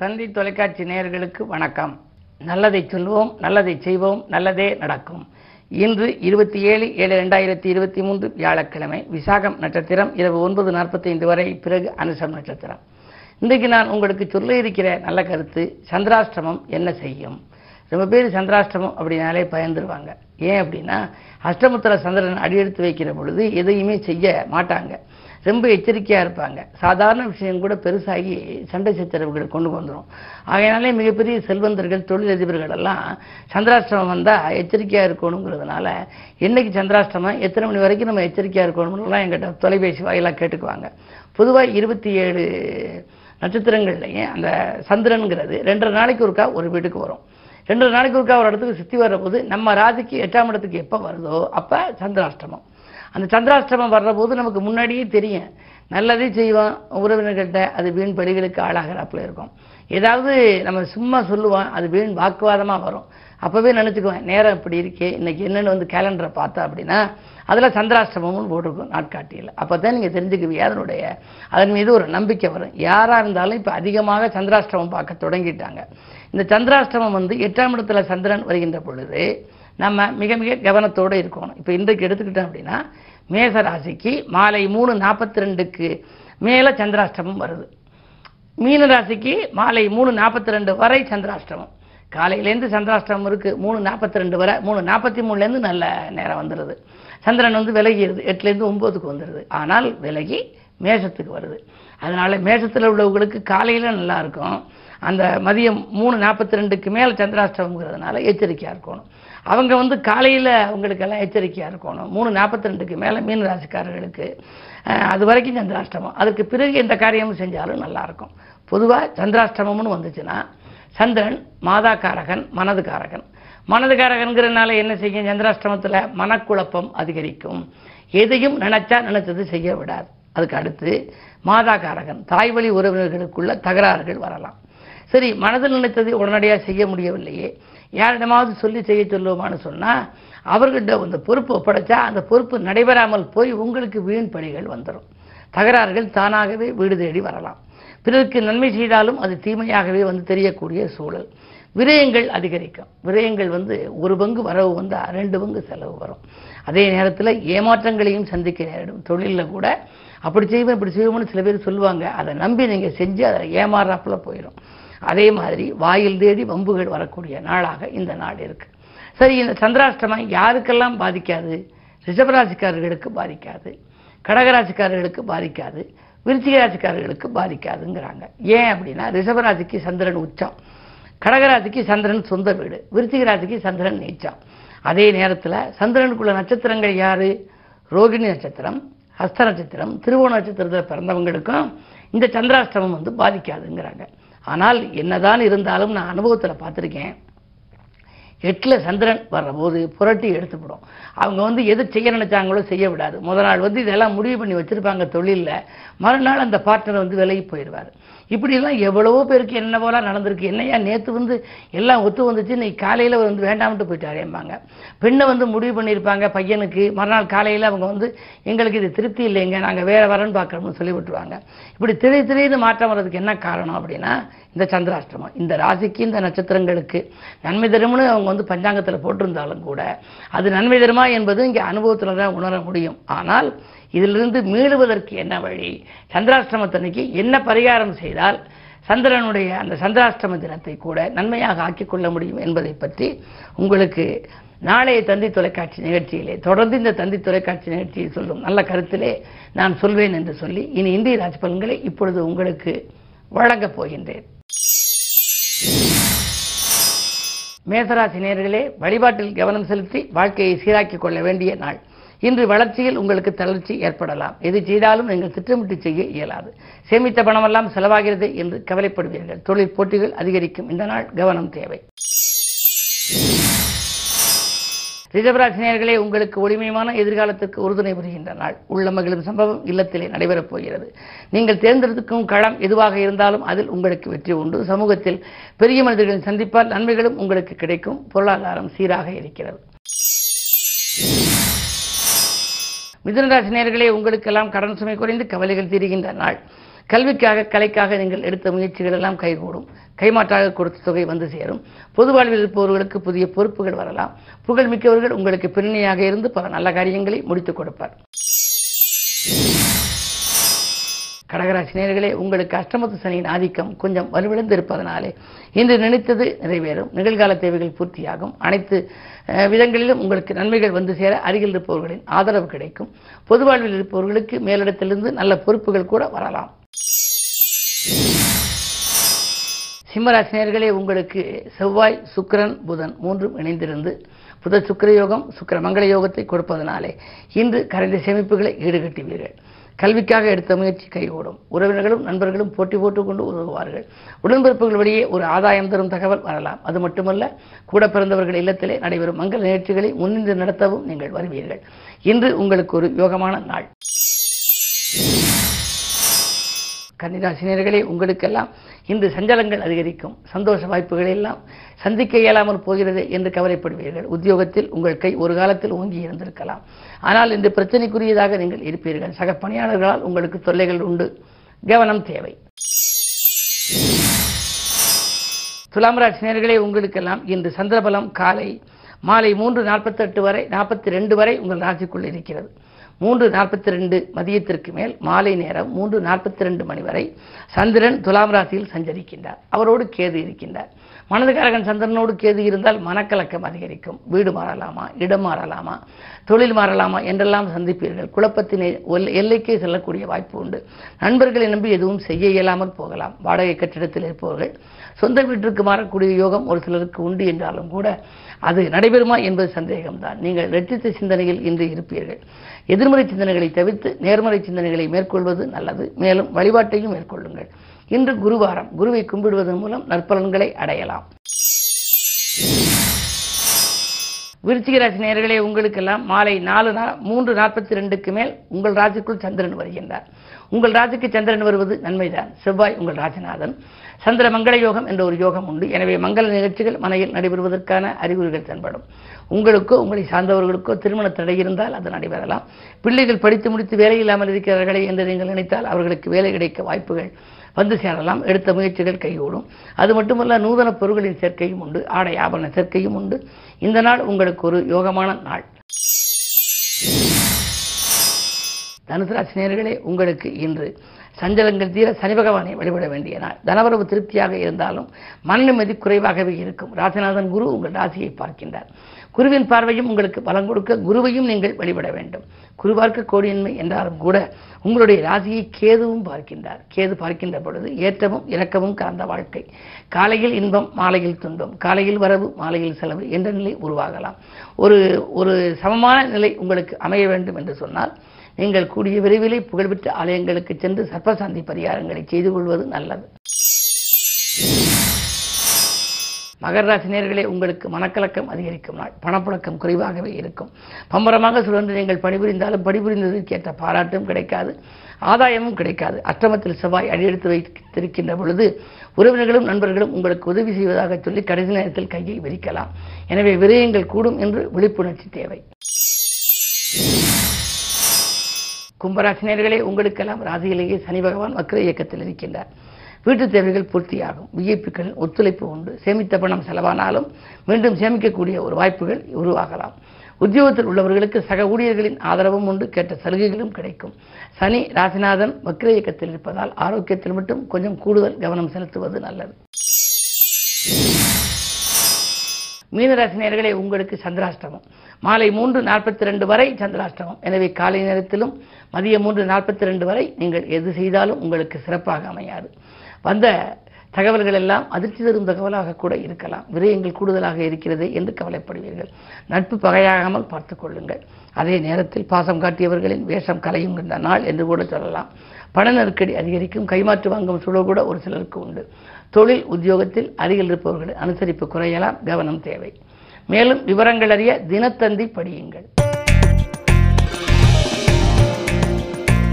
தந்தி தொலைக்காட்சி நேயர்களுக்கு வணக்கம். நல்லதை சொல்வோம் நல்லதை செய்வோம் நல்லதே நடக்கும். இன்று இருபத்தி ஏழு ஏழு ரெண்டாயிரத்தி இருபத்தி மூன்று வியாழக்கிழமை விசாகம் நட்சத்திரம் இரவு ஒன்பது நாற்பத்தைந்து வரை பிறகு அனுசம் நட்சத்திரம். இன்றைக்கு நான் உங்களுக்கு சொல்ல இருக்கிற நல்ல கருத்து சந்திராஷ்டமம் என்ன செய்யும்? ரொம்ப பேர் சந்திராஷ்டமம் அப்படின்னாலே பயந்துருவாங்க. ஏன் அப்படின்னா அஷ்டமத்தில் சந்திரன் அடியெடுத்து வைக்கிற பொழுது எதையுமே செய்ய மாட்டாங்க. ரொம்ப எச்சரிக்கையாக இருப்பாங்க. சாதாரண விஷயம் கூட பெருசாகி சண்டை சச்சரவுகள் கொண்டு வந்துடும் ஆகையினாலே மிகப்பெரிய செல்வந்தர்கள் தொழிலதிபர்கள் எல்லாம் சந்திராஷ்டமம் வந்தால் எச்சரிக்கையாக இருக்கணுங்கிறதுனால என்னைக்கு சந்திராஷ்டிரமம் எத்தனை மணி வரைக்கும் நம்ம எச்சரிக்கையாக இருக்கணும்லாம் எங்கிட்ட தொலைபேசி வாயிலாக கேட்டுக்குவாங்க. பொதுவாக இருபத்தி ஏழு நட்சத்திரங்கள்லையும் அந்த சந்திரனுங்கிறது ரெண்டரை நாளைக்கு ஒருக்கா ஒரு வீட்டுக்கு வரும். ரெண்டரை நாளைக்கு ஒருக்கா ஒரு இடத்துக்கு சுற்றி வர்றபோது நம்ம ராசிக்கு எட்டாம் இடத்துக்கு எப்போ வருதோ அப்போ சந்திராஷ்டமம் அந்த சந்திராஷ்டமம் வர்றபோது நமக்கு முன்னாடியே தெரியும். நல்லதே செய்வான் உறவினர்கள்ட்ட அது வீண் பலிகளுக்கு ஆளாகிறாப்புல இருக்கும். ஏதாவது நம்ம சும்மா சொல்லுவோம் அது வீண் வாக்குவாதமாக வரும். அப்போவே நினச்சிக்குவேன் நேரம் இப்படி இருக்கே இன்னைக்கு என்னென்னு வந்து கேலண்டரை பார்த்தா அப்படின்னா அதில் சந்திராஷ்டமம்னு போட்டிருக்கும் நாட்காட்டியில். அப்போ தான் நீங்கள் தெரிஞ்சுக்குவீங்க அதனுடைய அதன் மீது ஒரு நம்பிக்கை வரும். யாராக இருந்தாலும் இப்போ அதிகமாக சந்திராஷ்டமம் பார்க்க தொடங்கிட்டாங்க. இந்த சந்திராஷ்டமம் வந்து எட்டாம் இடத்துல சந்திரன் வருகின்ற பொழுது நம்ம மிக மிக கவனத்தோடு இருக்கணும். இப்போ இன்றைக்கு எடுத்துக்கிட்டோம் அப்படின்னா மேச ராசிக்கு மாலை மூணு நாற்பத்தி ரெண்டுக்கு மேலே சந்திராஷ்டமம் வருது. மீன ராசிக்கு மாலை மூணு நாற்பத்தி ரெண்டு வரை சந்திராஷ்டமம். காலையிலேருந்து சந்திராஷ்டமம் இருக்குது மூணு நாற்பத்தி ரெண்டு வரை மூணு நாற்பத்தி மூணுலேருந்து நல்ல நேரம் வந்துடுது சந்திரன் வந்து விலகிடுது எட்டுலேருந்து ஒம்போதுக்கு வந்துடுது ஆனால் விலகி மேஷத்துக்கு வருது. அதனால் மேஷத்தில் உள்ளவங்களுக்கு காலையில் நல்லாயிருக்கும் அந்த மதியம் மூணு நாற்பத்தி ரெண்டுக்கு மேலே சந்திராஷ்டமங்கிறதுனால எச்சரிக்கையாக இருக்கணும். அவங்க வந்து காலையில் அவங்களுக்கெல்லாம் எச்சரிக்கையாக இருக்கணும். மூணு நாற்பத்தி ரெண்டுக்கு மேலே மீன ராசிக்காரர்களுக்கு அது வரைக்கும் சந்திராஷ்டமம். அதுக்கு பிறகு எந்த காரியமும் செஞ்சாலும் நல்லாயிருக்கும் பொதுவாக சந்திராஷ்டமம்னு வந்துச்சுன்னா சந்திரன் மாதாக்காரகன் மனதுக்காரகன். மனதுக்காரகன்கிறனால என்ன செய்யும்? சந்திராஷ்டமத்தில் மனக்குழப்பம் அதிகரிக்கும். எதையும் நினச்சா நினச்சது செய்ய விடாது. அதுக்கு அடுத்து மாதாக்காரகன் தாய் வழி உறவினர்களுக்குள்ள தகராறுகள் வரலாம். சரி மனதில் நினைத்ததை உடனடியாக செய்ய முடியவில்லையே. யாரிடமாவது சொல்லி செய்ய சொல்லுவோமான்னு சொன்னால் அவர்கிட்ட அந்த பொறுப்பு ஒப்படைச்சா அந்த பொறுப்பு நடைபெறாமல் போய் உங்களுக்கு வீண் பணிகள் வந்துடும் தகராறுகள் தானாகவே வீடு தேடி வரலாம். பிறருக்கு நன்மை செய்தாலும் அது தீமையாகவே வந்து தெரியக்கூடிய சூழல். விரயங்கள் அதிகரிக்கும். விரயங்கள் வந்து ஒரு பங்கு வரவு வந்தால் ரெண்டு பங்கு செலவு வரும். அதே நேரத்தில் ஏமாற்றங்களையும் சந்திக்க நேரிடும். தொழிலில் கூட அப்படி செய்வோம் இப்படி செய்வோம்னு சில பேர் சொல்லுவாங்க. அதை நம்பி நீங்கள் செஞ்சு அதை ஏமாறாப்புல போயிடும் அதே மாதிரி வாயில் தேடி வம்புகள் வரக்கூடிய நாளாக இந்த நாள் இருக்கு. சரி இந்த சந்திராஷ்டமம் யாருக்கெல்லாம் பாதிக்காது? ரிஷபராசிக்காரர்களுக்கு பாதிக்காது. கடகராசிக்காரர்களுக்கு பாதிக்காது. விருச்சிகராசிக்காரர்களுக்கு பாதிக்காதுங்கிறாங்க. ஏன் அப்படின்னா ரிஷபராசிக்கு சந்திரன் உச்சம். கடகராசிக்கு சந்திரன் சொந்த வீடு. விருச்சிகராசிக்கு சந்திரன் நீச்சம். அதே நேரத்தில் சந்திரனுக்குள்ள நட்சத்திரங்கள் யாரு? ரோகிணி நட்சத்திரம் ஹஸ்த நட்சத்திரம் திருவோண நட்சத்திரத்தில் பிறந்தவங்களுக்கும் இந்த சந்திராஷ்டமம் வந்து பாதிக்காதுங்கிறாங்க. ஆனால் என்னதான் இருந்தாலும் நான் அனுபவத்தில் பார்த்துருக்கேன். எட்டில் சந்திரன் வர்றபோது புரட்டி எடுத்துவிடும் அவங்க வந்து எது செய்ய நினைச்சாங்களோ செய்ய விடாது. முத நாள் வந்து இதெல்லாம் முடிவு பண்ணி வச்சிருப்பாங்க தொழிலில். மறுநாள் அந்த பார்ட்னர் வந்து விலகி போயிடுவார். இப்படிலாம் எவ்வளவோ பேருக்கு என்ன போல நடந்திருக்கு. என்னையா நேற்று வந்து எல்லாம் ஒத்து வந்துச்சு இன்னைக்கு காலையில் வந்து வேண்டாம்ட்டு போயிட்டாரேம்பாங்க. பெண்ணை வந்து முடிவு பண்ணியிருப்பாங்க பையனுக்கு. மறுநாள் காலையில் அவங்க வந்து எங்களுக்கு இது திருப்தி இல்லைங்க நாங்கள் வேற வரன்னு பார்க்குறோம்னு சொல்லி விட்டுருவாங்க. இப்படி திடீர் திடீர்னு மாற்றம் வர்றதுக்கு என்ன காரணம் அப்படின்னா இந்த சந்திராஷ்டமம். இந்த ராசிக்கு இந்த நட்சத்திரங்களுக்கு நன்மை தரும்னு அவங்க வந்து பஞ்சாங்கத்தில் போட்டிருந்தாலும் கூட அது நன்மை தருமா என்பது இங்கே அனுபவத்தில் தான் உணர முடியும். ஆனால் இதிலிருந்து மீளுவதற்கு என்ன வழி? சந்திராஷ்டமத்தன்னைக்கு என்ன பரிகாரம் செய்தால் சந்திரனுடைய அந்த சந்திராஷ்டம தினத்தை கூட நன்மையாக ஆக்கிக் கொள்ள முடியும் என்பதை பற்றி உங்களுக்கு நாளைய தந்தி தொலைக்காட்சி நிகழ்ச்சியிலே தொடர்ந்து இந்த தந்தி தொலைக்காட்சி நிகழ்ச்சியை சொல்லும் நல்ல கருத்திலே நான் சொல்வேன் என்று சொல்லி இனி இந்திய ராஜ் பலன்களை இப்பொழுது உங்களுக்கு வழங்கப் போகின்றேன். மேசராசி நேர்களே வழிபாட்டில் கவனம் செலுத்தி வாழ்க்கையை சீராக்கிக் கொள்ள வேண்டிய நாள். இன்று வளர்ச்சியில் உங்களுக்கு தளர்ச்சி ஏற்படலாம். எது செய்தாலும் நீங்கள் திட்டமிட்டு செய்ய இயலாது. சேமித்த பணமெல்லாம் செலவாகிறது என்று கவலைப்படுவீர்கள். தொழில் போட்டிகள் அதிகரிக்கும். இந்த நாள் கவனம் தேவை. ரிஷபராசினியர்களே உங்களுக்கு ஒளிமயமான எதிர்காலத்திற்கு உறுதுணை புரிகின்ற நாள். உள்ள மகிழும் சம்பவம் இல்லத்திலே நடைபெறப் போகிறது. நீங்கள் தேர்ந்தெடுக்கும் களம் எதுவாக இருந்தாலும் அதில் உங்களுக்கு வெற்றி உண்டு. சமூகத்தில் பெரிய மனிதர்களின் சந்திப்பால் நன்மைகளும் உங்களுக்கு கிடைக்கும். பொருளாதாரம் சீராக இருக்கிறது. மிதுனராசி நேர்களே உங்களுக்கெல்லாம் கடன் சுமை குறைந்து கவலைகள் தீர்கின்ற நாள். கல்விக்காக கலைக்காக நீங்கள் எடுத்த முயற்சிகள் எல்லாம் கைகூடும். கைமாற்றாக கொடுத்த தொகை வந்து சேரும். பொது வாழ்வில் இருப்பவர்களுக்கு புதிய பொறுப்புகள் வரலாம். புகழ் மிக்கவர்கள் உங்களுக்கு பின்னணியாக இருந்து பல நல்ல காரியங்களை முடித்துக் கொடுப்பார். கடகராசி நேர்களே உங்களுக்கு அஷ்டமத்து சனியின் ஆதிக்கம் கொஞ்சம் வலுவிழந்து இருப்பதனாலே இன்று நினைத்தது நிறைவேறும். நிகழ்கால தேவைகள் பூர்த்தியாகும். அனைத்து விதங்களிலும் உங்களுக்கு நன்மைகள் வந்து சேர அருகில் இருப்பவர்களின் ஆதரவு கிடைக்கும். பொது வாழ்வில் இருப்பவர்களுக்கு மேலிடத்திலிருந்து நல்ல பொறுப்புகள் கூட வரலாம். சிம்மராசினியர்களே உங்களுக்கு செவ்வாய் சுக்கரன் புதன் மூன்றும் இணைந்திருந்து புத சுக்கர யோகம் சுக்கர மங்கள யோகத்தை கொடுப்பதனாலே இன்று கரைந்த சேமிப்புகளை ஈடுகட்டுவீர்கள். கல்விக்காக எடுத்த முயற்சி கைகூடும். உறவினர்களும் நண்பர்களும் போட்டி போட்டுக் கொண்டு உதவுவார்கள். உடன்பிறப்புகள் வழியே ஒரு ஆதாயம் தரும் தகவல் வரலாம். அது மட்டுமல்ல கூட பிறந்தவர்கள் இல்லத்திலே நடைபெறும் மங்கள நிகழ்ச்சிகளை முன்னின்று நடத்தவும் நீங்கள் வருவீர்கள். இன்று உங்களுக்கு ஒரு யோகமான நாள். கன்னிராசினியர்களே உங்களுக்கெல்லாம் இன்று சஞ்சலங்கள் அதிகரிக்கும். சந்தோஷ வாய்ப்புகளை எல்லாம் சந்திக்க இயலாமல் போகிறது என்று கவலைப்படுவீர்கள். உத்தியோகத்தில் உங்கள் கை ஒரு காலத்தில் ஓங்கி இருந்திருக்கலாம். ஆனால் இந்த பிரச்சனைக்குரியதாக நீங்கள் இருப்பீர்கள். சக பணியாளர்களால் உங்களுக்கு தொல்லைகள் உண்டு. கவனம் தேவை. துலாம் ராசி உங்களுக்கெல்லாம் இன்று சந்திரபலம் காலை மாலை மூன்று நாற்பத்தெட்டு வரை நாற்பத்தி ரெண்டு வரை உங்கள் ராசிக்குள் இருக்கிறது. மூன்று நாற்பத்தி ரெண்டு மதியத்திற்கு மேல் மாலை நேரம் மூன்று நாற்பத்தி ரெண்டு மணி வரை சந்திரன் துலாம் ராசியில் சஞ்சரிக்கின்றார். அவரோடு கேது இருக்கின்றார். மனதுக்காரகன் சந்திரனோடு கேது இருந்தால் மனக்கலக்கம் அதிகரிக்கும். வீடு மாறலாமா? இடம் மாறலாமா? தொழில் மாறலாமா? என்றெல்லாம் சந்திப்பீர்கள். குழப்பத்தினை எல்லைக்கே செல்லக்கூடிய வாய்ப்பு உண்டு. நண்பர்களை நம்பி எதுவும் செய்ய இயலாமல் போகலாம். வாடகை கட்டிடத்தில் இருப்பவர்கள் சொந்த வீட்டிற்கு மாறக்கூடிய யோகம் ஒரு சிலருக்கு உண்டு என்றாலும் கூட அது நடைபெறுமா என்பது சந்தேகம்தான். நீங்கள் ரெட்டித்த சிந்தனையில் இன்று இருப்பீர்கள். எதிர்மறை சிந்தனைகளை தவிர்த்து நேர்மறை சிந்தனைகளை மேற்கொள்வது நல்லது. மேலும் வழிபாட்டையும் மேற்கொள்ளுங்கள். இன்று குருவாரம். குருவை கும்பிடுவதன் மூலம் நற்பலன்களை அடையலாம். விருச்சிக ராசி உங்களுக்கெல்லாம் மாலை நாலு நா மூன்று நாற்பத்தி ரெண்டுக்கு மேல் உங்கள் ராசிக்குள் சந்திரன் வருகின்றார். உங்கள் ராசிக்கு சந்திரன் வருவது நன்மைதான். செவ்வாய் உங்கள் ராஜநாதன். சந்திர மங்கள யோகம் என்ற ஒரு யோகம் உண்டு. எனவே மங்கள நிகழ்ச்சிகள் மனையில் நடைபெறுவதற்கான அறிகுறிகள் தென்படும். உங்களுக்கோ உங்களை சார்ந்தவர்களுக்கோ திருமண தடை இருந்தால் அது நடைபெறலாம். பிள்ளைகள் படித்து முடித்து வேலை இல்லாமல் இருக்கிறார்களே என்று நீங்கள் நினைத்தால் அவர்களுக்கு வேலை கிடைக்க வாய்ப்புகள் வந்து சேரலாம் எடுத்த முயற்சிகள் கைகூடும். அது மட்டுமல்ல நூதன பொருள்களின் சேர்க்கையும் உண்டு ஆடை ஆபரண சேர்க்கையும் உண்டு. இந்த நாள் உங்களுக்கு ஒரு யோகமான நாள். தனுசு ராசி உங்களுக்கு இன்று சஞ்சலங்கள் தீர சனி பகவானை வழிபட வேண்டிய நாள். தனவரவு திருப்தியாக இருந்தாலும் மன நிம்மதி குறைவாகவே இருக்கும். ராசிநாதன் குரு உங்கள் ராசியை பார்க்கின்றார். குருவின் பார்வையும் உங்களுக்கு பலம் கொடுக்க குருவையும் நீங்கள் வழிபட வேண்டும். குரு பார்க்க கோடியின்மை என்றாலும் கூட உங்களுடைய ராசியை கேதுவும் பார்க்கின்றார். கேது பார்க்கின்ற பொழுது ஏற்றமும் இறக்கமும் கலந்த வாழ்க்கை. காலையில் இன்பம் மாலையில் துன்பம். காலையில் வரவு மாலையில் செலவு என்ற நிலை உருவாகலாம். ஒரு ஒரு சமமான நிலை உங்களுக்கு அமைய வேண்டும் என்று சொன்னால் நீங்கள் கூடிய விரைவிலே புகழ்பெற்ற ஆலயங்களுக்கு சென்று சர்ப்பசாந்தி பரிகாரங்களை செய்து கொள்வது நல்லது. மகர ராசி உங்களுக்கு மனக்கலக்கம் அதிகரிக்கும் நாள். பணப்புழக்கம் குறைவாகவே இருக்கும். பம்பரமாக சுழன்று நீங்கள் பணிபுரிந்தாலும் பணிபுரிந்ததற்கு ஏற்ற பாராட்டும் கிடைக்காது ஆதாயமும் கிடைக்காது. அஷ்டமத்தில் செவ்வாய் அடியெடுத்து வைத்திருக்கின்ற பொழுது உறவினர்களும் நண்பர்களும் உங்களுக்கு உதவி செய்வதாக சொல்லி கடைசி நேரத்தில் கையை விரிக்கலாம். எனவே விரயங்கள் கூடும் என்று விழிப்புணர்ச்சி தேவை. கும்பராசினியர்களே உங்களுக்கெல்லாம் ராசியிலேயே சனி பகவான் வக்ர இயக்கத்தில் இருக்கின்றார். வீட்டு தேவைகள் பூர்த்தியாகும். விஐபிக்களின் ஒத்துழைப்பு உண்டு. சேமித்த பணம் செலவானாலும் மீண்டும் சேமிக்கக்கூடிய ஒரு வாய்ப்புகள் உருவாகலாம். உத்தியோகத்தில் உள்ளவர்களுக்கு சக ஊழியர்களின் ஆதரவும் உண்டு. கேட்ட சலுகைகளும் கிடைக்கும். சனி ராசிநாதன் வக்ர இயக்கத்தில் இருப்பதால் ஆரோக்கியத்தில் மட்டும் கொஞ்சம் கூடுதல் கவனம் செலுத்துவது நல்லது. மீனராசினியர்களே உங்களுக்கு சந்திராஷ்டமம். மாலை மூன்று நாற்பத்தி ரெண்டு வரை சந்திராஷ்டமம். எனவே காலை நேரத்திலும் மதியம் மூன்று நாற்பத்தி ரெண்டு வரை நீங்கள் எது செய்தாலும் உங்களுக்கு சிறப்பாக அமையாது. வந்த தகவல்கள் எல்லாம் அதிர்ச்சி தரும் தகவலாக கூட இருக்கலாம். விரயங்கள் கூடுதலாக இருக்கிறது என்று கவலைப்படுவீர்கள். நட்பு பகையாகாமல் பார்த்து கொள்ளுங்கள். அதே நேரத்தில் பாசம் காட்டியவர்களின் வேஷம் கலையுங்கின்ற நாள் என்று கூட சொல்லலாம். பண நெருக்கடி அதிகரிக்கும் கைமாற்று வாங்கும் சூழல் கூட ஒரு சிலருக்கு உண்டு. தொழில் உத்தியோகத்தில் அருகில் இருப்பவர்கள் அனுசரிப்பு குறையலாம் கவனம் தேவை. மேலும் விவரங்கள் அறிய தினத்தந்தி படியுங்கள்.